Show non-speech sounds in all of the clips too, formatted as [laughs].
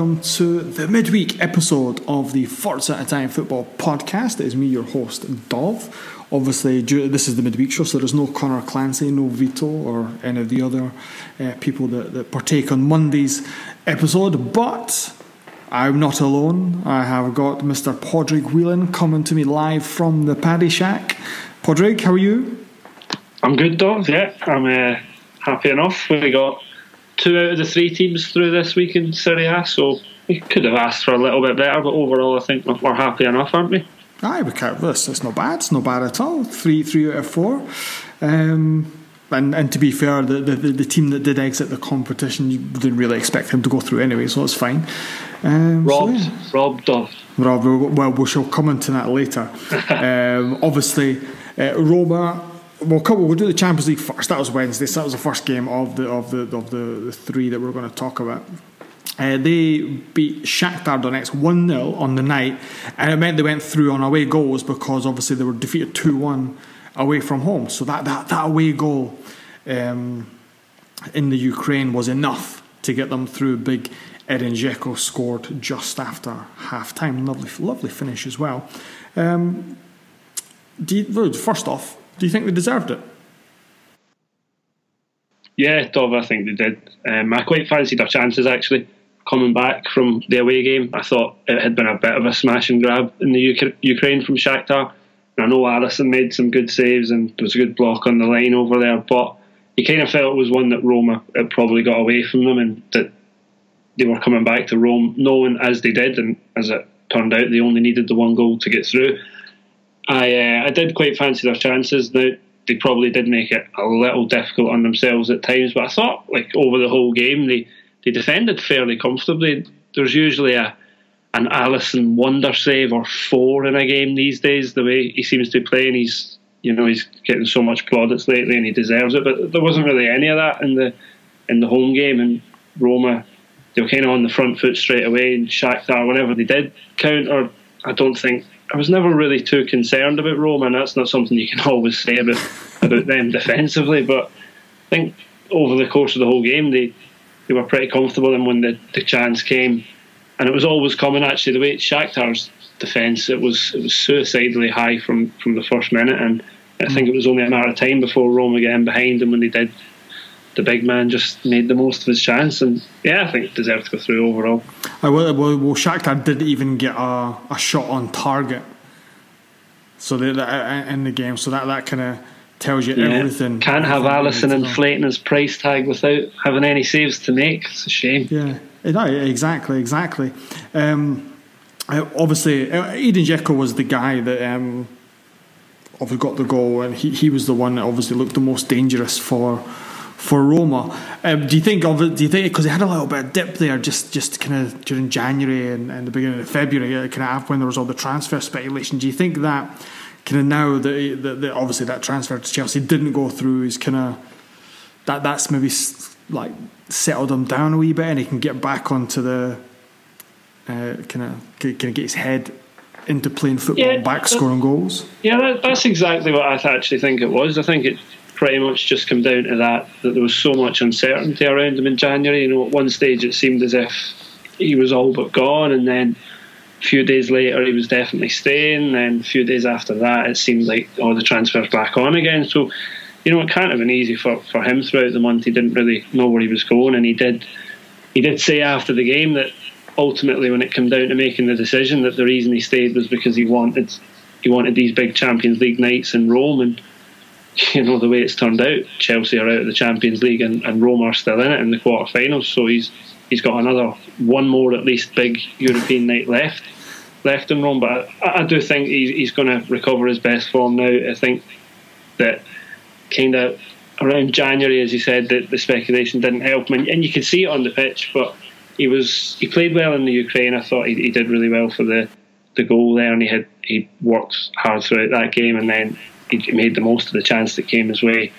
Welcome to the midweek episode of the Forza Italian Football Podcast. It is me, your host, Dov. Obviously, this is the midweek show, so there's no Connor Clancy, no Vito, or any of the other uh, people that, that partake on Monday's episode. But I'm not alone. I have got Mr. Podrick Whelan coming to me live from the Paddy Shack. Podrick, how are you? I'm good, Dov. Yeah, I'm uh, happy enough. We got two out of the three teams through this week in Serie A, so we could have asked for a little bit better, but overall, I think we're happy enough, aren't we? Aye, we can't. This it's not bad. It's not bad at all. Three, three out of four. Um, and and to be fair, the, the the team that did exit the competition, you didn't really expect him to go through anyway, so it's fine. Um, so, Robbed, yeah. robbed Dov. Rob, well, we shall come into that later. [laughs] um, obviously, uh, Roma. We'll, come, we'll do the Champions League first. That was Wednesday. So that was the first game of the of the of the, the three that we're going to talk about. Uh, they beat Shakhtar Donetsk 1 0 on the night, and it meant they went through on away goals because obviously they were defeated 2 1 away from home. So that, that, that away goal um, in the Ukraine was enough to get them through. Big Edin Dzeko scored just after half time. Lovely, lovely finish as well. Um, you, first off, do you think they deserved it? Yeah, Dov, I think they did. Um, I quite fancied our chances actually coming back from the away game. I thought it had been a bit of a smash and grab in the UK- Ukraine from Shakhtar. And I know Alisson made some good saves and there was a good block on the line over there, but you kind of felt it was one that Roma had probably got away from them and that they were coming back to Rome knowing as they did, and as it turned out, they only needed the one goal to get through. I uh, I did quite fancy their chances. Now they probably did make it a little difficult on themselves at times, but I thought like over the whole game they they defended fairly comfortably. There's usually a an Alisson wonder save or four in a game these days. The way he seems to be playing, he's you know he's getting so much plaudits lately, and he deserves it. But there wasn't really any of that in the in the home game, and Roma they were kind of on the front foot straight away. And Shakhtar, whenever they did counter, I don't think I was never really too concerned about Roma, and that's not something you can [laughs] always say about about them defensively. But I think over the course of the whole game, they they were pretty comfortable. And when the, the chance came, and it was always coming actually the way it's Shakhtar's defence, it was it was suicidally high from from the first minute, and I think mm. it was only a matter of time before Roma getting behind them when they did. The big man just made the most of his chance, and yeah, I think deserved to go through overall. Uh, well, well, well, Shakhtar didn't even get a, a shot on target. So they, they, in the game, so that that kind of tells you Yeah. everything. Can't have everything Alisson need to know. inflating his price tag without having any saves to make. It's a shame. Yeah, no, exactly, exactly. Um, uh, obviously, uh, Edin Dzeko was the guy that um, obviously got the goal, and he, he was the one that obviously looked the most dangerous for for Roma. Um, do you think of it? Do you think because they had a little bit of dip there, just just kind of during January and, and the beginning of February, kind of when there was all the transfer speculation. Do you think that kind of now that, that, that obviously that transfer to Chelsea didn't go through is kind of that that's maybe like settled him down a wee bit and he can get back onto the uh, kind of kind of get his head into playing football, yeah, back scoring goals. Yeah, that, that's exactly what I actually think it was. I think it pretty much just come down to that that there was so much uncertainty around him in January. You know, at one stage it seemed as if he was all but gone, and then a few days later he was definitely staying. Then a few days after that, it seemed like all oh, the transfers back on again. So, you know, it can't have been easy for, for him throughout the month. He didn't really know where he was going, and he did he did say after the game that ultimately, when it came down to making the decision, that the reason he stayed was because he wanted he wanted these big Champions League nights in Rome and [laughs] you know the way it's turned out, Chelsea are out of the Champions League and, and Roma are still in it in the quarterfinals. So he's he's got another one more at least big European night left left in Rome. But I, I do think he's, he's going to recover his best form now. I think that kind of around January, as you said, that the speculation didn't help him, and, and you could see it on the pitch. But he was he played well in the Ukraine. I thought he, he did really well for the the goal there, and he had he worked hard throughout that game, and then he made the most of the chance that came his way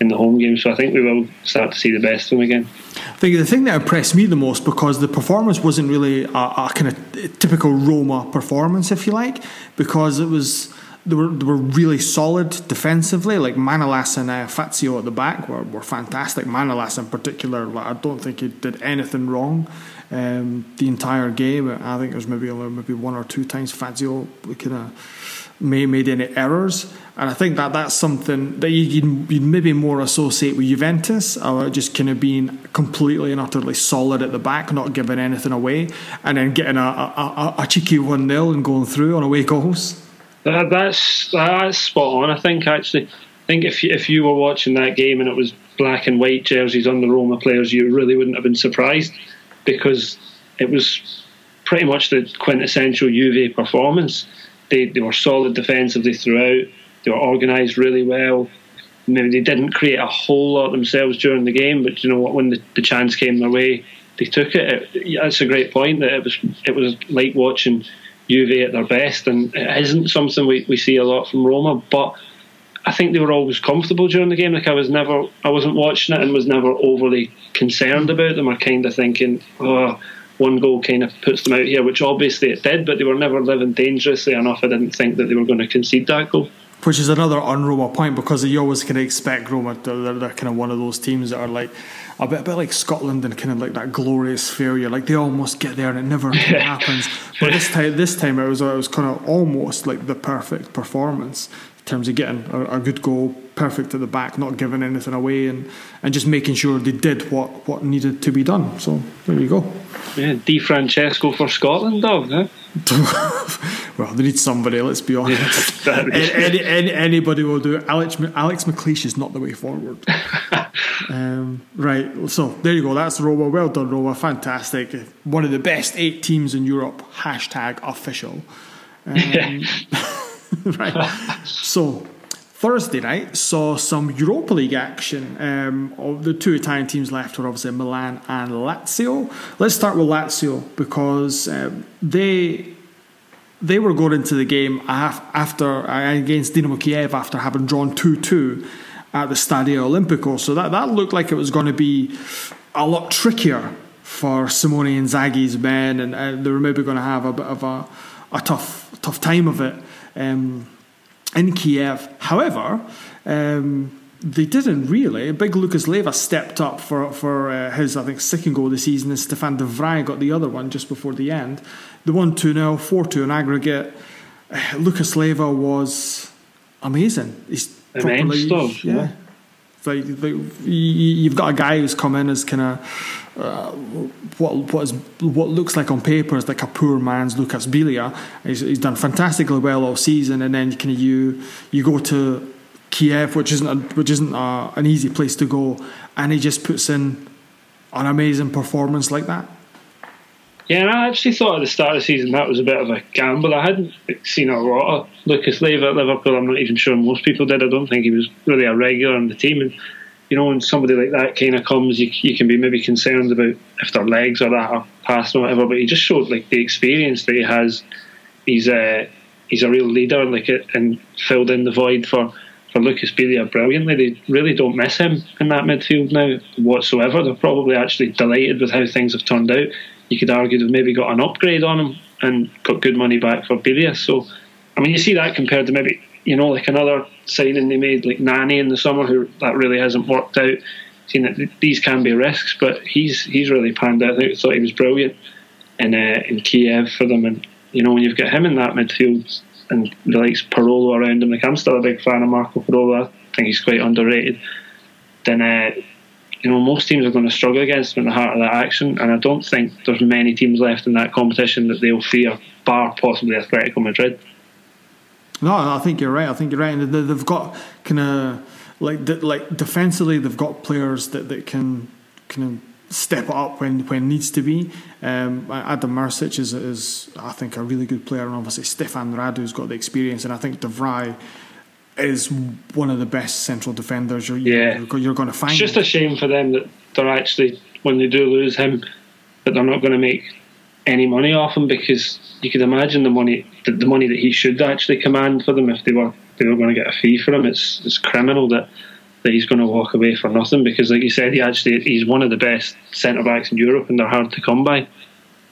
in the home game. So I think we will start to see the best of him again. I think the thing that impressed me the most because the performance wasn't really a, a kind of typical Roma performance, if you like, because it was they were they were really solid defensively. Like Manolas and uh, Fazio at the back were, were fantastic. Manolas in particular, like, I don't think he did anything wrong um, the entire game. I think there's maybe maybe one or two times Fazio kind of made, made any errors. And I think that that's something that you, would you'd maybe more associate with Juventus, or just kind of being completely and utterly solid at the back, not giving anything away, and then getting a, a, a cheeky 1 0 and going through on away goals. That, that's, that's spot on. I think actually, I think if you, if you were watching that game and it was black and white jerseys on the Roma players, you really wouldn't have been surprised because it was pretty much the quintessential Juve performance they, they were solid defensively throughout. They were organised really well. Maybe they didn't create a whole lot themselves during the game, but you know what? When the, the chance came their way, they took it. it. That's a great point. That it was it was like watching Juve at their best, and it isn't something we, we see a lot from Roma. But I think they were always comfortable during the game. Like I was never, I wasn't watching it and was never overly concerned about them or kind of thinking, oh, one goal kind of puts them out here, which obviously it did, but they were never living dangerously enough. I didn't think that they were going to concede that goal. Which is another on Roma point because you always kind of expect Roma, they're, they're kind of one of those teams that are like a bit, a bit like Scotland and kind of like that glorious failure. Like they almost get there and it never [laughs] happens. But this time, this time it was it was kind of almost like the perfect performance in terms of getting a, a good goal, perfect at the back, not giving anything away, and, and just making sure they did what, what needed to be done. So there you go. Yeah, Di Francesco for Scotland, dog. Huh? [laughs] well, they need somebody. Let's be honest. [laughs] any, any, any, anybody will do it. Alex Alex McLeish is not the way forward. [laughs] um, right. So there you go. That's Roma. Well done, Roma. Fantastic. One of the best eight teams in Europe. Hashtag official. Um, right. So Thursday night saw some Europa League action. Um, the two Italian teams left were obviously Milan and Lazio. Let's start with Lazio because um, they they were going into the game after against Dinamo Kiev after having drawn two two at the Stadio Olimpico. So that that looked like it was going to be a lot trickier for Simone and Inzaghi's men, and uh, they were maybe going to have a bit of a, a tough tough time of it. Um, in Kiev. However, um, they didn't really. Big Lucas Leiva stepped up for for uh, his, I think, second goal of the season, and Stefan de Vrij got the other one just before the end. The 1 2 0, 4 2 in aggregate. Uh, [sighs] Lucas Leiva was amazing. He's properly, stuff, yeah. yeah. Like, like, you've got a guy who's come in as kind of uh, what what is what looks like on paper is like a poor man's Lucas Biglia. He's, he's done fantastically well all season, and then kind of you you go to Kiev, which isn't a, which isn't a, an easy place to go, and he just puts in an amazing performance like that. Yeah, and I actually thought at the start of the season that was a bit of a gamble. I hadn't seen a lot of Lucas Leiva at Liverpool. I'm not even sure most people did. I don't think he was really a regular on the team. And you know, when somebody like that kind of comes, you, you can be maybe concerned about if their legs or that are past or whatever. But he just showed like the experience that he has. He's a he's a real leader, like it, and filled in the void for for Lucas Biglia brilliantly. They really don't miss him in that midfield now whatsoever. They're probably actually delighted with how things have turned out. You could argue they've maybe got an upgrade on him and got good money back for Biglia. So, I mean, you see that compared to maybe you know like another signing they made like Nani in the summer, who that really hasn't worked out. Seeing that these can be risks, but he's he's really panned out. I thought he was brilliant in uh, in Kiev for them, and you know when you've got him in that midfield and the likes Parolo around him, like I'm still a big fan of Marco Parolo. I think he's quite underrated. Then uh, you know most teams are going to struggle against him in the heart of that action, and I don't think there's many teams left in that competition that they'll fear, bar possibly Atletico Madrid. No, I think you're right. I think you're right, and they've got kind of like like defensively, they've got players that, that can kind of step up when when needs to be. Um, Adam Marusic is, is I think a really good player, and obviously Stefan Radu's got the experience, and I think De Vrij is one of the best central defenders you're, yeah. you're, you're going to find. It's just a shame for them that they're actually when they do lose him, that they're not going to make any money off him because you could imagine the money the, the money that he should actually command for them if they were they were going to get a fee for him. It's it's criminal that that he's going to walk away for nothing because, like you said, he actually he's one of the best centre backs in Europe and they're hard to come by.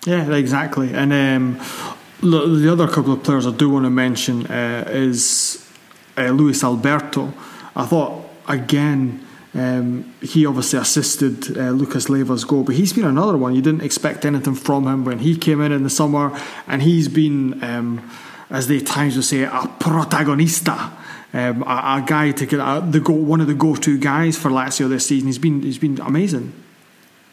Yeah, exactly. And um, the other couple of players I do want to mention uh, is uh, Luis Alberto. I thought again um, he obviously assisted uh, Lucas Leiva's goal, but he's been another one. You didn't expect anything from him when he came in in the summer, and he's been, um, as they times would say, a protagonista. Um, a, a, guy to get uh, the go, one of the go-to guys for Lazio this season. He's been he's been amazing.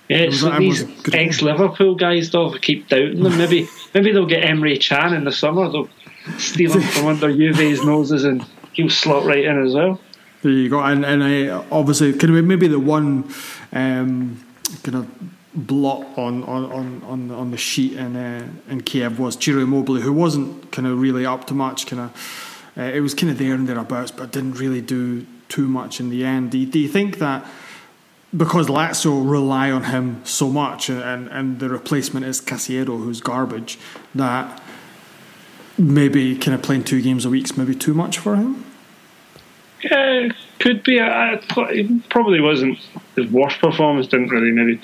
Yeah, it's like these ex-Liverpool guys though keep doubting them. Maybe [laughs] maybe they'll get Emre Can in the summer. They'll steal him [laughs] from under Juve's noses and he'll slot right in as well. There you go, and and I obviously kind of maybe the one um, kind of blot on on, on, on the sheet in uh, in Kiev was Ciro Immobile, who wasn't kind of really up to much. Kind of, uh, it was kind of there and thereabouts, but didn't really do too much in the end. Do you, do you think that? Because Lazio rely on him so much, and, and the replacement is Caicedo, who's garbage, that maybe kind of playing two games a week is maybe too much for him? Yeah, could be. I, I it probably wasn't his worst performance. Didn't really maybe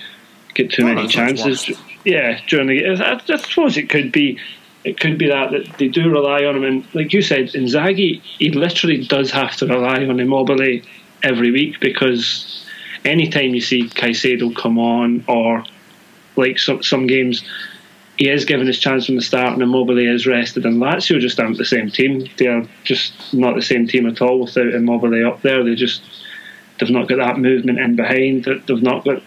get too many chances. Yeah, during the game. I, I suppose it could be. It could be that, that they do rely on him, and like you said, Inzaghi, he literally does have to rely on Immobile every week because anytime you see Caicedo come on, or like some some games, he is given his chance from the start, and Immobile is rested. And Lazio just aren't the same team. They are just not the same team at all without Immobile up there. They just they've not got that movement in behind. They've not got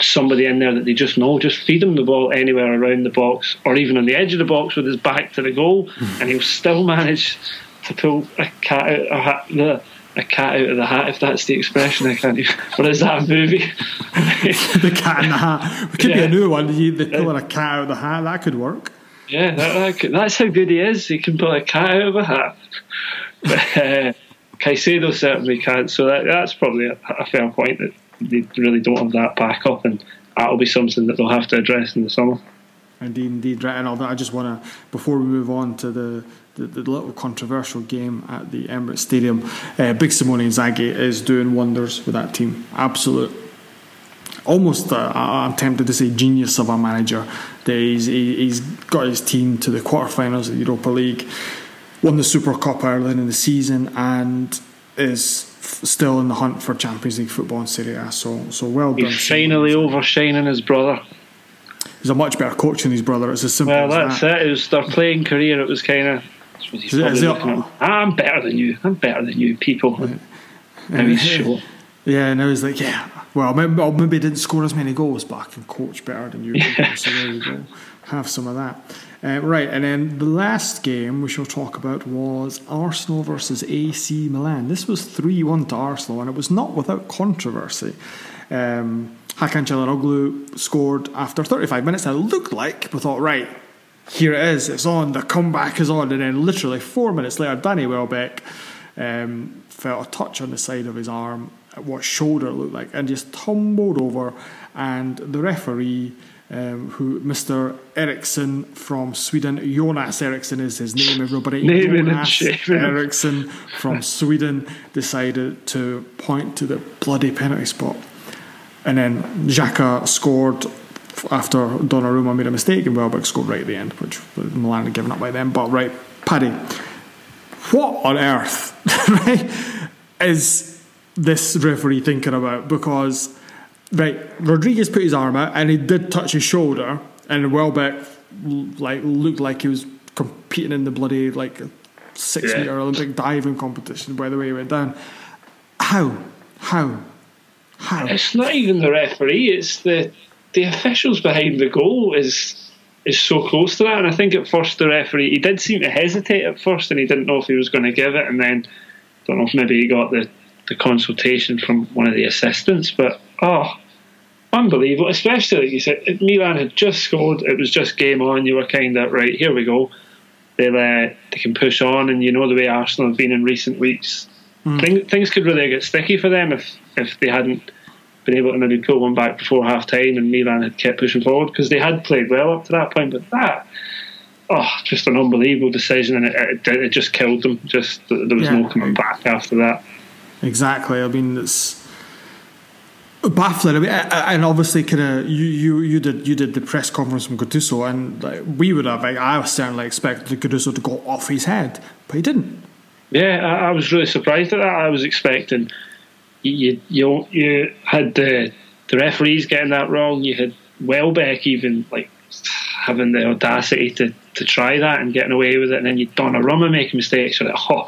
somebody in there that they just know. Just feed him the ball anywhere around the box, or even on the edge of the box with his back to the goal, hmm. and he'll still manage to pull a cat out of hat a cat out of the hat, if that's the expression. I can't. Even, [laughs] what is that movie? [laughs] the cat in the hat. It could yeah. be a new one. They pulling a cat out of the hat. That could work. Yeah, that, that could, that's how good he is. He can pull a cat out of a hat. [laughs] But uh, Caicedo certainly can't. So that, that's probably a, a fair point that they really don't have that backup, and that'll be something that they'll have to address in the summer. Indeed, indeed, right. And I just want to, before we move on to the the, the, little controversial game at the Emirates Stadium. Uh, Big Simone Inzaghi is doing wonders with that team. Absolute, almost uh, I'm tempted to say genius of a manager. He's, he's got his team to the quarterfinals of the Europa League, won the Super Cup early in the season, and is still in the hunt for Champions League football in Serie A. So, so well done. He's finally overshining his brother he's a much better coach than his brother. It's as simple well, as that's that. it. It was their playing career. It was kind of He's it, it, I'm better than you. I'm better than you, people. Right. Now he's short. Yeah, and I was like, yeah. Well, maybe, well, maybe I didn't score as many goals, but I can coach better than you. Yeah. [laughs] So there you go. Have some of that. Uh, right, and then the last game we shall talk about was Arsenal versus AC Milan. This was 3 1 to Arsenal, and it was not without controversy. Um, Hakan Calhanoglu scored after 35 minutes, and it looked like we thought, right, here it is, it's on, the comeback is on, and then literally four minutes later, Danny Welbeck um, felt a touch on the side of his arm, what shoulder looked like and just tumbled over. And the referee, um, who Mr. Eriksson from Sweden, Jonas Eriksson is his name, everybody. [laughs] And Jonas. Eriksson from Sweden decided to point to the bloody penalty spot. And then Xhaka scored after Donnarumma made a mistake and Welbeck scored right at the end, which Milan had given up by then. But right, Paddy, what on earth [laughs] right, is this referee thinking about? Because right, Rodriguez put his arm out and he did touch his shoulder, and Welbeck like looked like he was competing in the bloody like six Yeah. meter Olympic diving competition. By the way, he went down. How? How? How? It's not even the referee; it's the the officials behind the goal is is so close to that. And I think at first the referee he did seem to hesitate at first, and he didn't know if he was going to give it. And then I don't know if maybe he got the the consultation from one of the assistants. But oh, unbelievable! Especially like you said, Milan had just scored. It was just game on. You were kind of right. Here we go. They'll uh, they can push on, and you know the way Arsenal have been in recent weeks. Thing, things could really get sticky for them if if they hadn't been able to maybe pull one back before half time and Milan had kept pushing forward because they had played well up to that point. But that, oh, just an unbelievable decision, and it, it, it just killed them. Just there was Yeah. no coming back after that. Exactly. I mean, it's baffling. I mean, and obviously, kind of you, you you did you did the press conference from Gattuso, and like, we would have. Like, I was certainly expected Gattuso to go off his head, but he didn't. Yeah, I, I was really surprised at that. I was expecting you you you had the the referees getting that wrong. You had Welbeck even like having the audacity to, to try that and getting away with it, and then you Donnarumma making mistakes. You're like, oh,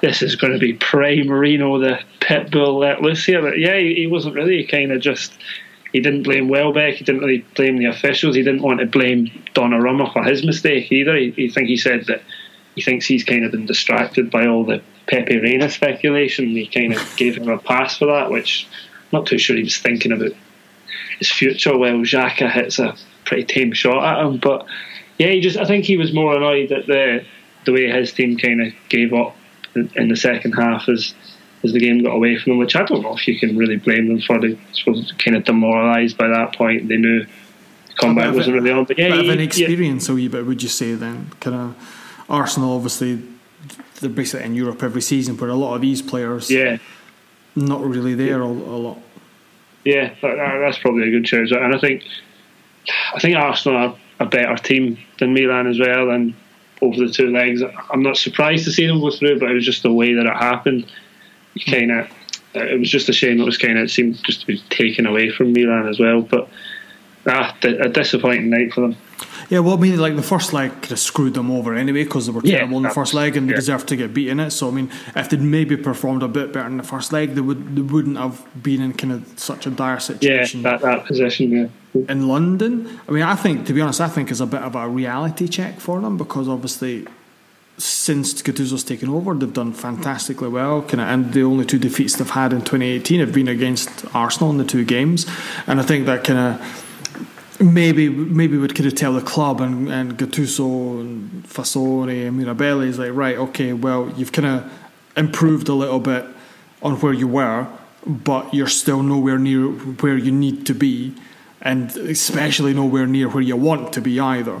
this is going to be prime Marino, the pit bull let loose here. But yeah, he, he wasn't really. Kind of just he didn't blame Welbeck. He didn't really blame the officials. He didn't want to blame Donnarumma for his mistake either. He, he think he said that he thinks he's kind of been distracted by all the Pepe Reina speculation. He kind of [laughs] gave him a pass for that, which I'm not too sure he was thinking about his future. While Xhaka hits a pretty tame shot at him, but yeah, he just I think he was more annoyed at the the way his team kind of gave up in, the second half as as the game got away from them, which I don't know if you can really blame them for. They were kind of demoralised by that point. They knew the comeback wasn't really on, but yeah, bit of he- an yeah, experience, a wee bit, would you say? Then, kind of Arsenal, obviously, they're basically in Europe every season, but a lot of these players, yeah. not really there a, a lot. Yeah, that, that- that's probably a good shout. And I think I think Arsenal are a better team than Milan as well. And over the two legs, I'm not surprised to see them go through, but it was just the way that it happened. Kind of, it was just a shame. It was kind of it seemed just to be taken away from Milan as well. But ah, a disappointing night for them. Yeah, well, I mean, like the first leg could have screwed them over anyway because they were Yeah, terrible in the first leg and they yeah. deserved to get beat in it. So, I mean, if they'd maybe performed a bit better in the first leg, they would they wouldn't have been in kind of such a dire Yeah, situation. that that position. Yeah. in London. I mean, I think, to be honest, I think is a bit of a reality check for them because obviously, since Gattuso's taken over, they've done fantastically well. Kind of, and the only two defeats they've had in 2018 have been against Arsenal in the two games, and I think that kind of. Maybe maybe we could tell the club and, and Gattuso and Fassone and Mirabelli is like right okay well you've kind of improved a little bit on where you were but you're still nowhere near where you need to be and especially nowhere near where you want to be either.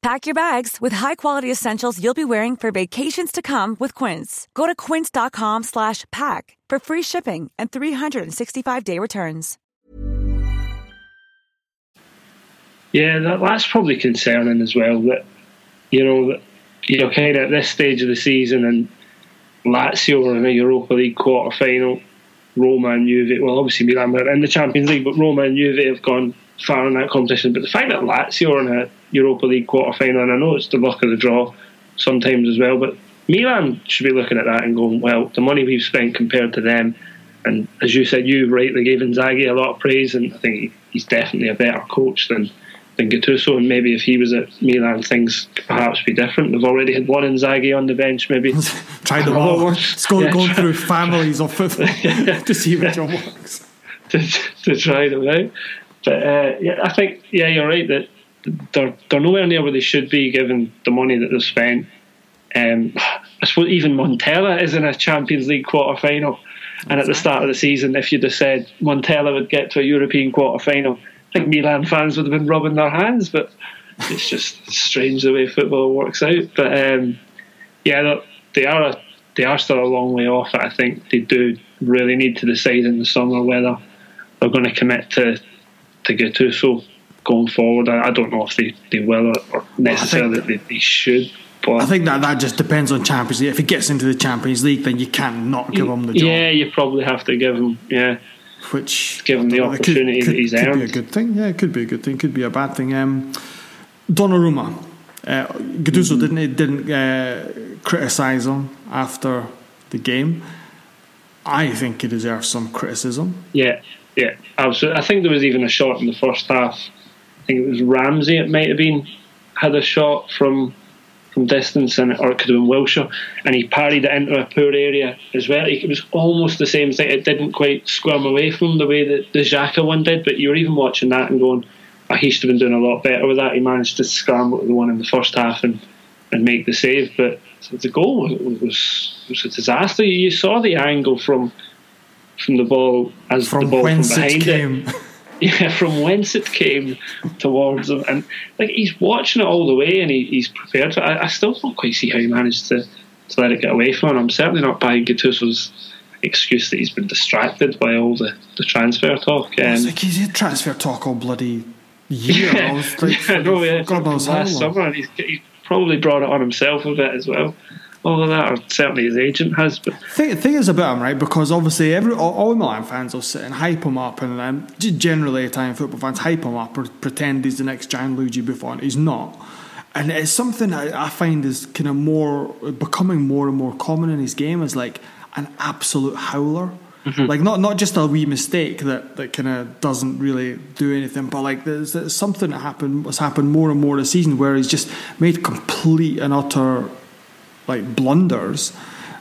Pack your bags with high-quality essentials you'll be wearing for vacations to come with Quince. Go to quince.com slash pack for free shipping and 365-day returns. Yeah, that, that's probably concerning as well. That you know that you know kind of at this stage of the season and Lazio are in a Europa League quarter final. Roma and Juve, well, obviously Milan are in the Champions League, but Roma and Juve have gone far in that competition. But the fact that Lazio are in a Europa League quarter final, and I know it's the luck of the draw sometimes as well, but Milan should be looking at that and going, well, the money we've spent compared to them, and as you said, you rightly gave Inzaghi a lot of praise, and I think he's definitely a better coach than than Gattuso, and maybe if he was at Milan, things could perhaps be different. They've already had one Inzaghi on the bench, maybe. [laughs] Tried them all. It's going, yeah, going through families of football [laughs] [laughs] to see which one works. To, to try them out. But uh, yeah, I think, yeah, you're right that they're, they're nowhere near where they should be given the money that they've spent. Um, I suppose even Montella is in a Champions League quarter final. And at the start of the season, if you'd have said Montella would get to a European quarter final, I think Milan fans would have been rubbing their hands, but it's just strange the way football works out. But um, yeah, they are a, they are still a long way off. I think they do really need to decide in the summer whether they're going to commit to to Gattuso going forward. I, I don't know if they, they will or, necessarily well, they, they should. But I think that that just depends on Champions League. If he gets into the Champions League, then you can't give him the job. Yeah, you probably have to give him. Yeah, which give him the opportunity could, could, that he's could earned. be a good thing. Yeah, it could be a good thing. Could be a bad thing. Um, Donnarumma, uh, Gattuso mm-hmm. didn't didn't uh, criticise him after the game. I think he deserves some criticism. Yeah, yeah, absolutely. I think there was even a shot in the first half. I think it was Ramsey. It might have been had a shot from from distance, and or it could have been Wilshere, and he parried it into a poor area as well. It was almost the same thing. It didn't quite squirm away from the way that the Xhaka one did, but you were even watching that and going, oh, he should have been doing a lot better with that. He managed to scramble the one in the first half and, and make the save, but the goal was, was, was a disaster. You saw the angle from from the ball as from the ball from behind it, it. [laughs] [laughs] yeah, from whence it came towards him, and like he's watching it all the way, and he, he's prepared for it. I, I, still don't quite see how he managed to, to let it get away from him. I'm certainly not buying Gattuso's excuse that he's been distracted by all the, the transfer talk. Um, it's like he's had transfer talk all bloody [laughs] year. Yeah, I was like, yeah, no, yeah, God knows last summer, and he's, he's probably brought it on himself a bit as well all of that, or certainly his agent has. But thing, thing is about him, right? Because obviously, every all, all Milan fans will sit and hype him up, and um, generally Italian football fans hype him up or pretend he's the next Gianluigi Buffon. He's not. And it's something I, I find is kind of more becoming more and more common in his game is like an absolute howler. Mm-hmm. Like not not just a wee mistake that, that kind of doesn't really do anything, but like there's, there's something that happened has happened more and more this season where he's just made complete and utter like blunders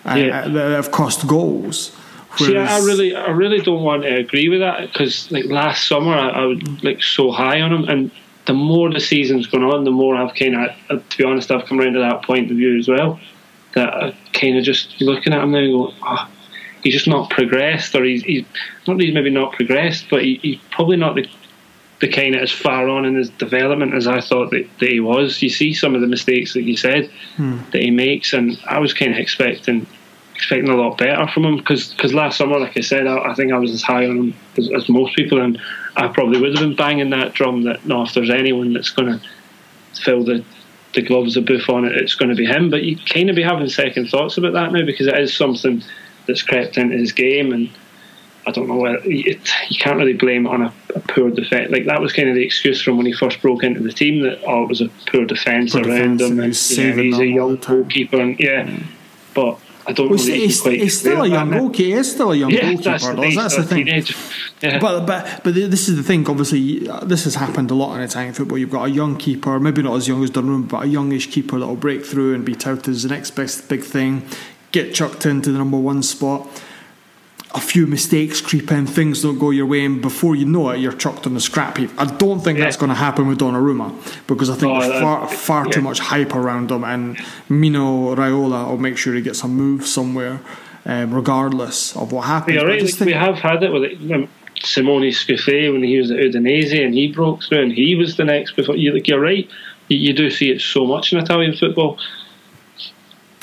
uh, yeah. uh, that have cost goals. Whereas, See, I really, I really don't want to agree with that because, like last summer, I, I was like so high on him, and the more the season's gone on, the more I've kind of, uh, to be honest, I've come around to that point of view as well. That I kind of just looking at him now and going, oh, he's just not progressed, or he's, he's not that he's maybe not progressed, but he, he's probably not the the kind of as far on in his development as I thought that, that he was. You see some of the mistakes that you said hmm. that he makes, and I was kind of expecting expecting a lot better from him because because last summer, like I said, I, I, think I was as high on him as, as, most people, and I probably would have been banging that drum that no, if there's anyone that's going to fill the the gloves of Buffon, it, it's going to be him. But you kind of be having second thoughts about that now because it is something that's crept into his game and I don't know whether it, you can't really blame it on a, a, poor defense. Like that was kind of the excuse from when he first broke into the team that oh it was a poor defense poor around him. And, he's, yeah, he's a young goalkeeper, and yeah, mm. but. I don't well, really he's, he's still a young goalkeeper. He is still a young yeah, goalkeeper. That's the, that's the thing. Yeah. But but but this is the thing. Obviously, this has happened a lot in Italian football. You've got a young keeper, maybe not as young as Donnarumma, but a youngish keeper that will break through and be touted as the next best big thing, get chucked into the number one spot a few mistakes creep in, things don't go your way, and before you know it, you're chucked on the scrap heap. I don't think Yeah. that's going to happen with Donnarumma because I think Oh, there's far, far too much hype around him, and Mino Raiola will make sure he gets a move somewhere, um, regardless of what happens. Right. just Like, we have had it with it. Simone Scuffet when he was at Udinese and he broke through and he was the next before. You, like, you're right. You, you do see it so much in Italian football.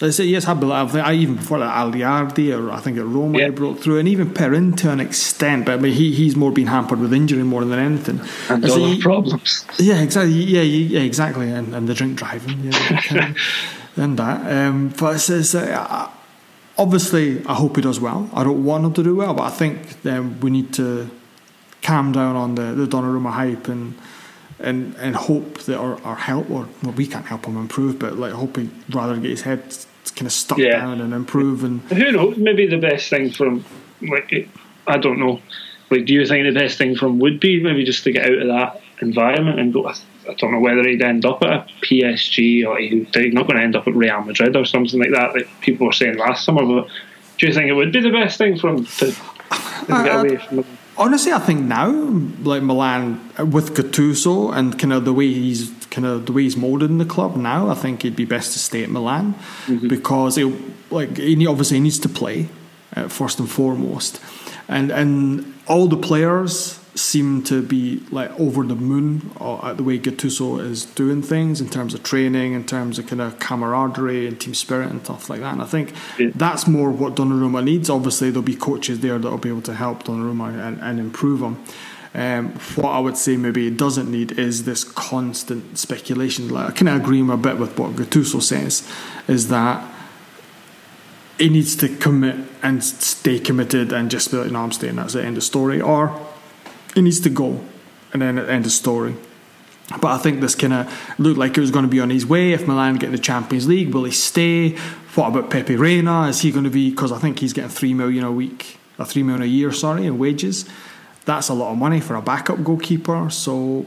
I say yes, I believe. I think I even before that Aliardi or I think at Roma Yeah. he broke through, and even Perin to an extent. But I mean, he he's more been hampered with injury more than anything. And other he- problems. Yeah, exactly. Yeah, yeah, exactly. And, and the drink driving, yeah, of- [laughs] and that. Um, but it's, it's, uh, obviously, I hope he does well. I don't want him to do well, but I think um, we need to calm down on the, the Donnarumma hype and and and hope that our, our help or well, we can't help him improve, but like hope he rather get his head kind of stuck Yeah. down and improve and Who knows? Maybe the best thing from like I don't know. Like, do you think the best thing from would be maybe just to get out of that environment and go? I don't know whether he'd end up at a PSG or he's not going to end up at Real Madrid or something like that. Like people were saying last summer. But do you think it would be the best thing for him to, to get uh, away from? it? Honestly, I think now, like Milan with Gattuso and kind of the way he's kind of the way he's molded in the club now, I think it'd be best to stay at Milan because it, like he obviously he needs to play uh, first and foremost, and and all the players seem to be like over the moon at the way Gattuso is doing things in terms of training, in terms of kind of camaraderie and team spirit and stuff like that. And I think Yeah. that's more what Donnarumma needs. Obviously, there'll be coaches there that will be able to help Donnarumma and, and improve him. Um, what I would say maybe it doesn't need is this constant speculation. Like, I kind of agree a bit with what Gattuso says, is that he needs to commit and stay committed and just be like, no, I'm staying, that's the end of the story. Or he needs to go and then end the story. But I think this kind of looked like it was going to be on his way. If Milan get the Champions League, will he stay? What about Pepe Reina? Is he going to be? Because I think he's getting three million a week, or three million a year, sorry, in wages. That's a lot of money for a backup goalkeeper. So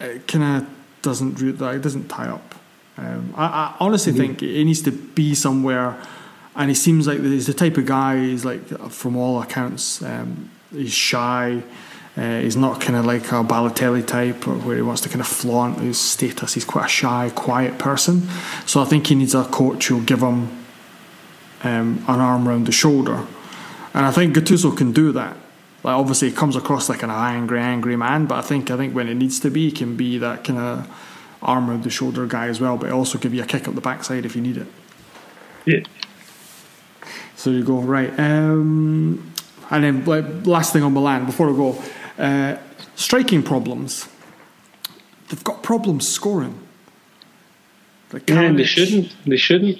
it kind of doesn't it doesn't tie up. Um, I, I honestly think he needs to be somewhere, and he seems like he's the type of guy. He's like, from all accounts, um, he's shy. Uh, he's not kind of like a Balotelli type, or where he wants to kind of flaunt his status. He's quite a shy, quiet person. So I think he needs a coach who'll give him um, an arm around the shoulder, and I think Gattuso can do that. Like obviously, he comes across like an angry, angry man, but I think I think when it needs to be, he can be that kind of arm around the shoulder guy as well. But also give you a kick up the backside if you need it. Yeah. So you go right, um, and then like, last thing on Milan before I go, uh, striking problems. They've got problems scoring. Like Yeah, they shouldn't. They shouldn't.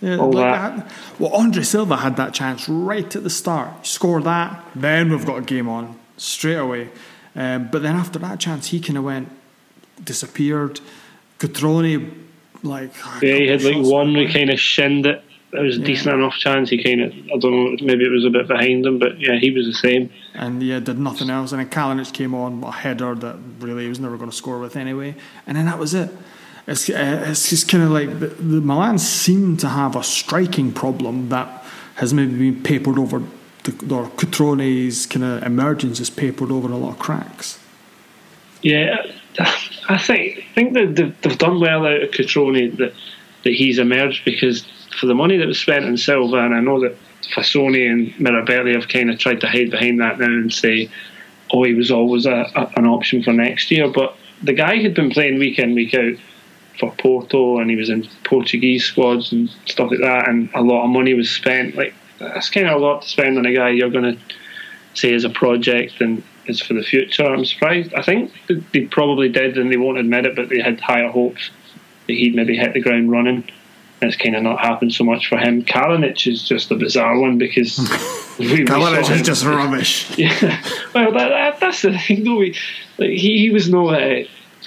yeah, all like that. that. Well, Andre Silva had that chance right at the start. Score that, then we've got a game on straight away. Um, but then after that chance, he kind of went, disappeared. Cutrone, like Yeah, he had like one he kind of shinned it. It was a decent enough chance. He kind of, I don't know, maybe it was a bit behind him, but yeah, he was the same. and yeah, did nothing else. And then Kalinic came on a header that really he was never going to score with anyway. And then that was it. It's uh, it's just kind of like the, the Milan seem to have a striking problem that has maybe been papered over. The, or Cutrone's kind of emergence is papered over a lot of cracks. Yeah, I think I think that they've, they've done well out of Cutrone that that he's emerged because for the money that was spent on Silva, and I know that Fassone and Mirabelli have kind of tried to hide behind that now and say, oh, he was always a, a, an option for next year. But the guy had been playing week in week out for Porto, and he was in Portuguese squads and stuff like that, and a lot of money was spent. Like that's kind of a lot to spend on a guy you're going to say is a project and is for the future. I'm surprised. I think they probably did, and they won't admit it, but they had higher hopes that he'd maybe hit the ground running. It's kind of not happened so much for him. Kalinic is just a bizarre one because [laughs] we, we Kalinic saw is just rubbish. [laughs] yeah. Well, that, that, that's the thing, though. We, like, he, he was no, uh,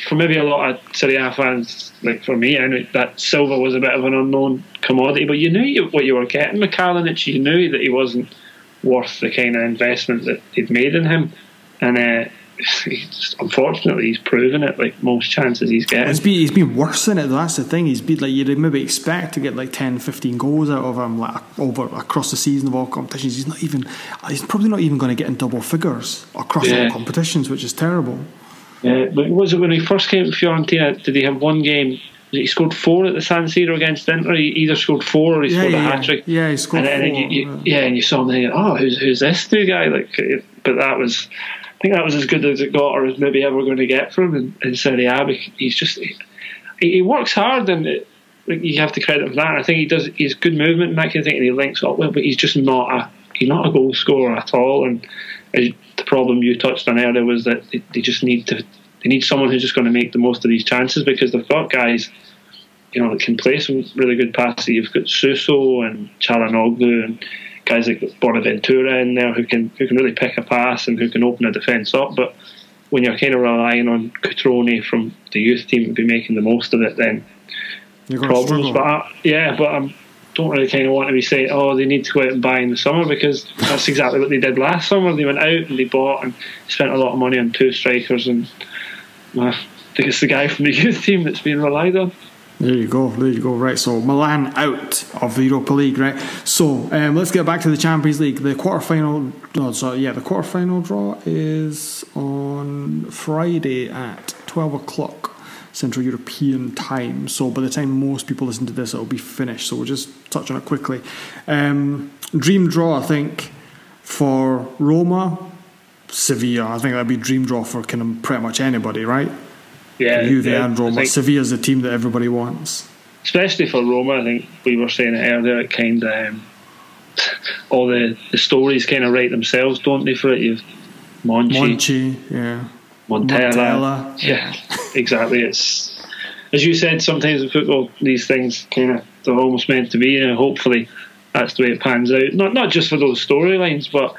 for maybe a lot of Serie A fans, like for me, I know that Silva was a bit of an unknown commodity, but you knew you, what you were getting with Kalinic. You knew that he wasn't worth the kind of investment that they'd made in him. And uh, he's, unfortunately he's proven it. Like most chances he's getting, he's been, he's been worse than it. That's the thing. He's been like you'd maybe expect to get like 10, 15 goals out of him like over across the season of all competitions. He's not even. He's probably not even going to get in double figures across yeah. all competitions, which is terrible. Yeah, but was it when he first came to Fiorentina? Did he have one game he scored four at the San Siro against Inter. He either scored four or he yeah, scored yeah, a hat trick. Yeah, he scored and, four. And you, you, yeah, and you saw him there. Oh, who's who's this new guy? Like, but that was, think that was as good as it got, or as maybe ever going to get from him in, in Serie A. He's just he, he works hard, and it, you have to credit him for that. I think he does. He's good movement and that kind of thing, and he links up well. But he's just not a he's not a goal scorer at all. And uh, the problem you touched on earlier was that they just need to. They need someone who's just going to make the most of these chances because they've got guys you know, that can play some really good passes. You've got Suso and Calhanoglu and guys like Bonaventura in there who can who can really pick a pass and who can open a defence up. But when you're kind of relying on Cutrone from the youth team to be making the most of it, then problems. But I, yeah, but I don't really kind of want to be saying, oh, they need to go out and buy in the summer because that's exactly what they did last summer. They went out and they bought and spent a lot of money on two strikers, and uh, I think it's the guy from the [laughs] youth team that's being relied on. There you go, there you go. Right, so Milan out of the Europa League, right? So um, let's get back to the Champions League. The quarterfinal, no, yeah, the quarterfinal draw is on Friday at twelve o'clock Central European time. So by the time most people listen to this, it'll be finished. So we'll just touch on it quickly. Um, dream draw, I think, for Roma, Sevilla. I think that'd be dream draw for kind of pretty much anybody, right? Yeah, Juve yeah, and Roma. Sevilla's the team that everybody wants. Especially for Roma, I think we were saying it earlier. It kind of um, [laughs] all the, the stories kind of write themselves, don't they? For it, you've Monchi, Monchi, yeah, Montella, Montella. yeah, exactly. It's as you said. Sometimes in football, these things kind of they're almost meant to be, and hopefully that's the way it pans out. Not not just for those storylines, but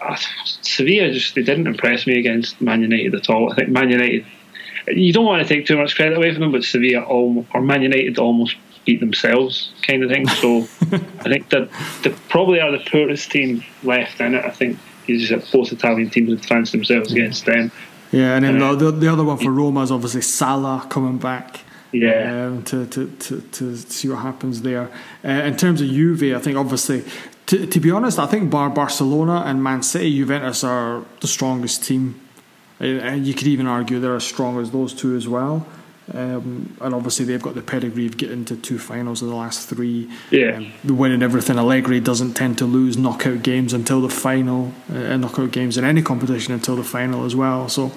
uh, Sevilla just they didn't impress me against Man United at all. I think Man United you don't want to take too much credit away from them, but Sevilla almost, or Man United almost beat themselves, kind of thing. So [laughs] I think that they probably are the poorest team left in it. I think you just both Italian teams fancy themselves against them. Yeah, and then uh, the, the other one for Roma is obviously Salah coming back. Yeah, um, to, to, to, to see what happens there. Uh, in terms of Juve, I think obviously, to, to be honest, I think Bar Barcelona and Man City, Juventus are the strongest team and you could even argue they're as strong as those two as well. Um, and obviously they've got the pedigree of getting to two finals in the last three. Yeah, um, winning everything. Allegri doesn't tend to lose knockout games until the final, uh, knockout games in any competition until the final as well. So,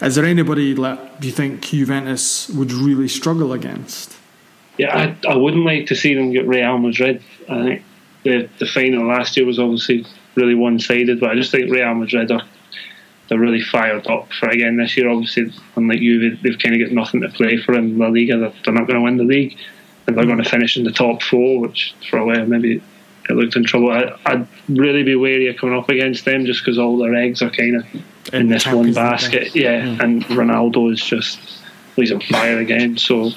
is there anybody that you think Juventus would really struggle against? Yeah, I, I wouldn't like to see them get Real Madrid. I think the the final last year was obviously really one sided, but I just think Real Madrid are they're really fired up for again this year. Obviously, unlike you, they've kind of got nothing to play for in La Liga. They're, they're not going to win the league, and they're going to finish in the top four, which for a while maybe it looked in trouble. I, would really be wary of coming up against them just because all their eggs are kind of in, in this one basket. Yeah, yeah, and Ronaldo is just he's on fire again. So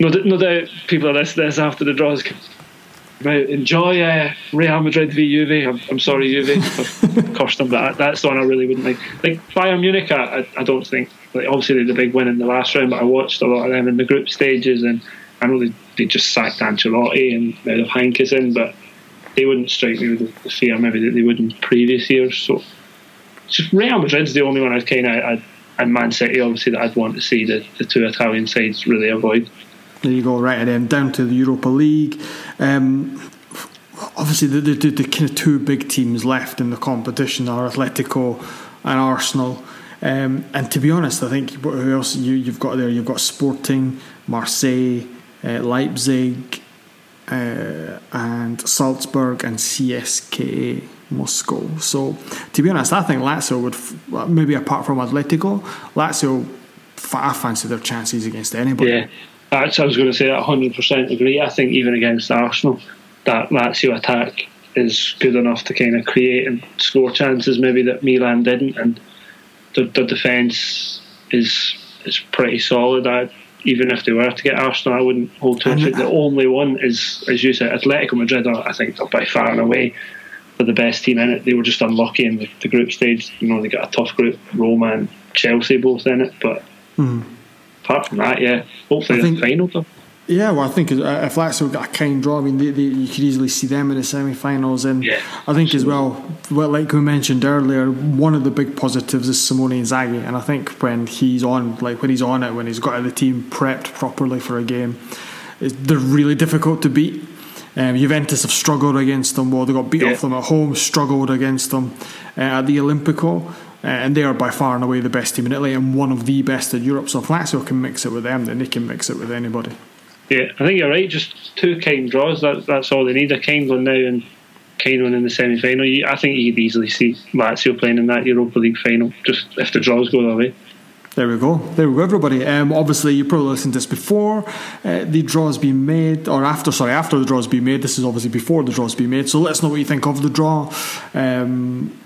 no, no doubt people are listening this after the draws Right, enjoy uh, Real Madrid v Juve. I'm, I'm sorry, Juve, I've [laughs] cursed them, but that's the one I really wouldn't like. Like Bayern Munich, I, I don't think. Like obviously they had a big win in the last round, but I watched a lot of them in the group stages, and I know they, they just sacked Ancelotti and now have Heynckes in, but they wouldn't strike me with the fear maybe that they would in previous years. So just Real Madrid's the only one I'd kind of, and Man City obviously that I'd want to see the, the two Italian sides really avoid. There you go, right, and then down to the Europa League. Um, obviously, the, the, the, kind of two big teams left in the competition are Atletico and Arsenal. Um, and to be honest, I think who else you, you've got there? You've got Sporting, Marseille, uh, Leipzig, uh, and Salzburg, and CSKA Moscow. So, to be honest, I think Lazio would, maybe apart from Atletico, Lazio, I fancy their chances against anybody. Yeah. That's, I was going to say that 100% agree. I think even against Arsenal, that Lazio attack is good enough to kind of create and score chances maybe that Milan didn't, and the, the defence is is pretty solid. I, even if they were to get Arsenal, I wouldn't hold to it. The only one is, as you said, Atletico Madrid. I think they're by far and away were the best team in it. They were just unlucky in the, the group stage. You know, they got a tough group, Roma and Chelsea both in it. But Hmm. Apart from that, yeah, hopefully I think- the final though. Yeah, well, I think if Lazio got a kind draw, I mean, they, they, you could easily see them in the semi-finals, and Yeah, I think as well, well, like we mentioned earlier, one of the big positives is Simone Inzaghi, and I think when he's on, like when he's on it, when he's got the team prepped properly for a game, it's, they're really difficult to beat. Um, Juventus have struggled against them. Well, they got beat Yeah. off them at home, struggled against them uh, at the Olimpico. Uh, and they are by far and away the best team in Italy and one of the best in Europe. So if Lazio can mix it with them, then they can mix it with anybody. Yeah, I think you're right. Just two kind draws. That, that's all they need. A kind one now and kind one in the semi final. I think you could easily see Lazio playing in that Europa League final. Just if the draws go their way. There we go. There we go, everybody. Um, obviously, you probably listened to this before uh, the draw's been made, or after. Sorry, after the draw's been made. This is obviously before the draw's been made. So let us know what you think of the draw. Um,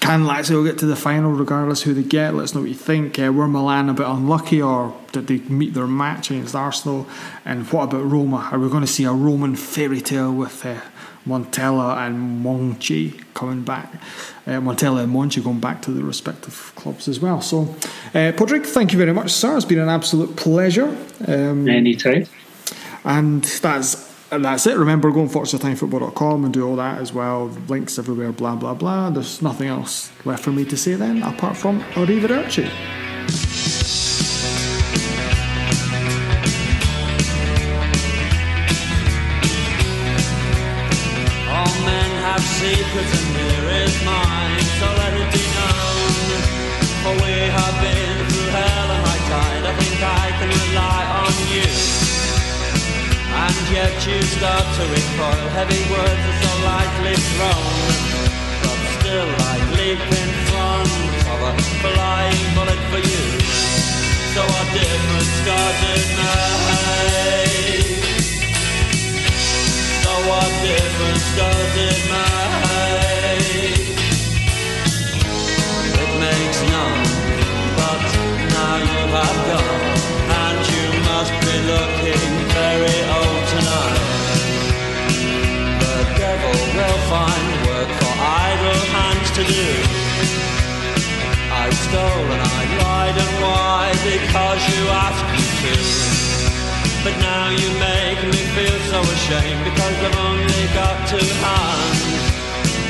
can Lazio get to the final regardless who they get? Let us know what you think. Uh, were Milan a bit unlucky, or did they meet their match against Arsenal? And what about Roma? Are we going to see a Roman fairy tale with uh, Montella and Monchi coming back? Uh, Montella and Monchi going back to their respective clubs as well. So, uh, Podrick, thank you very much, sir. It's been an absolute pleasure. Um, Anytime. and that's and that's it. Remember, go on ForzaItalianFootball.com and do all that as well. Links everywhere, blah, blah, blah. There's nothing else left for me to say then, apart from Arrivederci. You start to recoil, heavy words are so lightly thrown. But still I leap in front of a flying bullet for you. So what difference it make? So what difference it make? It makes none, but now you have gone, and you must be looking very old will find work for idle hands to do. I stole and I lied and why? Because you asked me to. But now you make me feel so ashamed because I've only got two hands.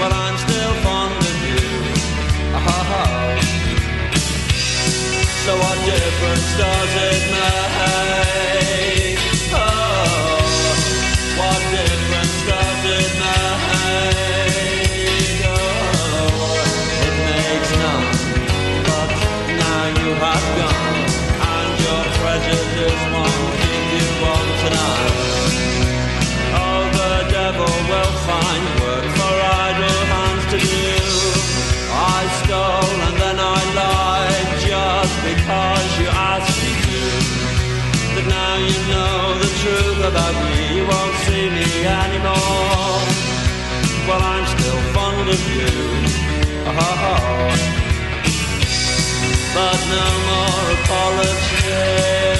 But I'm still fond of you. Oh. So what difference does it make? But no more apologies.